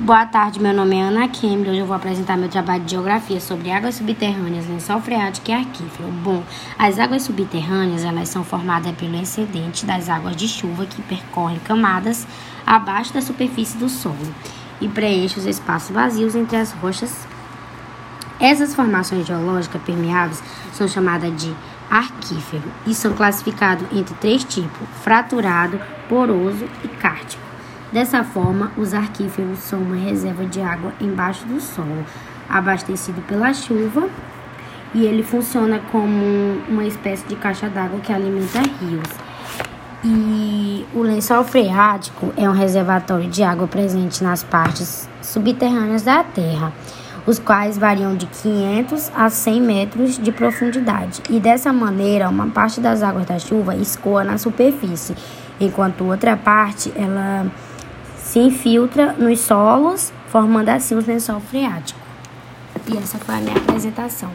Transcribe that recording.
Boa tarde, meu nome é Ana Kemble. Hoje eu vou apresentar meu trabalho de geografia sobre águas subterrâneas, lençol freático e arquífero. Bom, as águas subterrâneas elas são formadas pelo excedente das águas de chuva que percorrem camadas abaixo da superfície do solo e preenchem os espaços vazios entre as rochas. Essas formações geológicas permeáveis são chamadas de arquífero e são classificados entre três tipos: fraturado, poroso e cártico. Dessa forma, os arquíferos são uma reserva de água embaixo do solo, abastecido pela chuva, e ele funciona como uma espécie de caixa d'água que alimenta rios. E o lençol freático é um reservatório de água presente nas partes subterrâneas da Terra, os quais variam de 500 a 100 metros de profundidade. E dessa maneira, uma parte das águas da chuva escoa na superfície, enquanto outra parte ela se infiltra nos solos, formando assim os lençol freático. E essa foi a minha apresentação.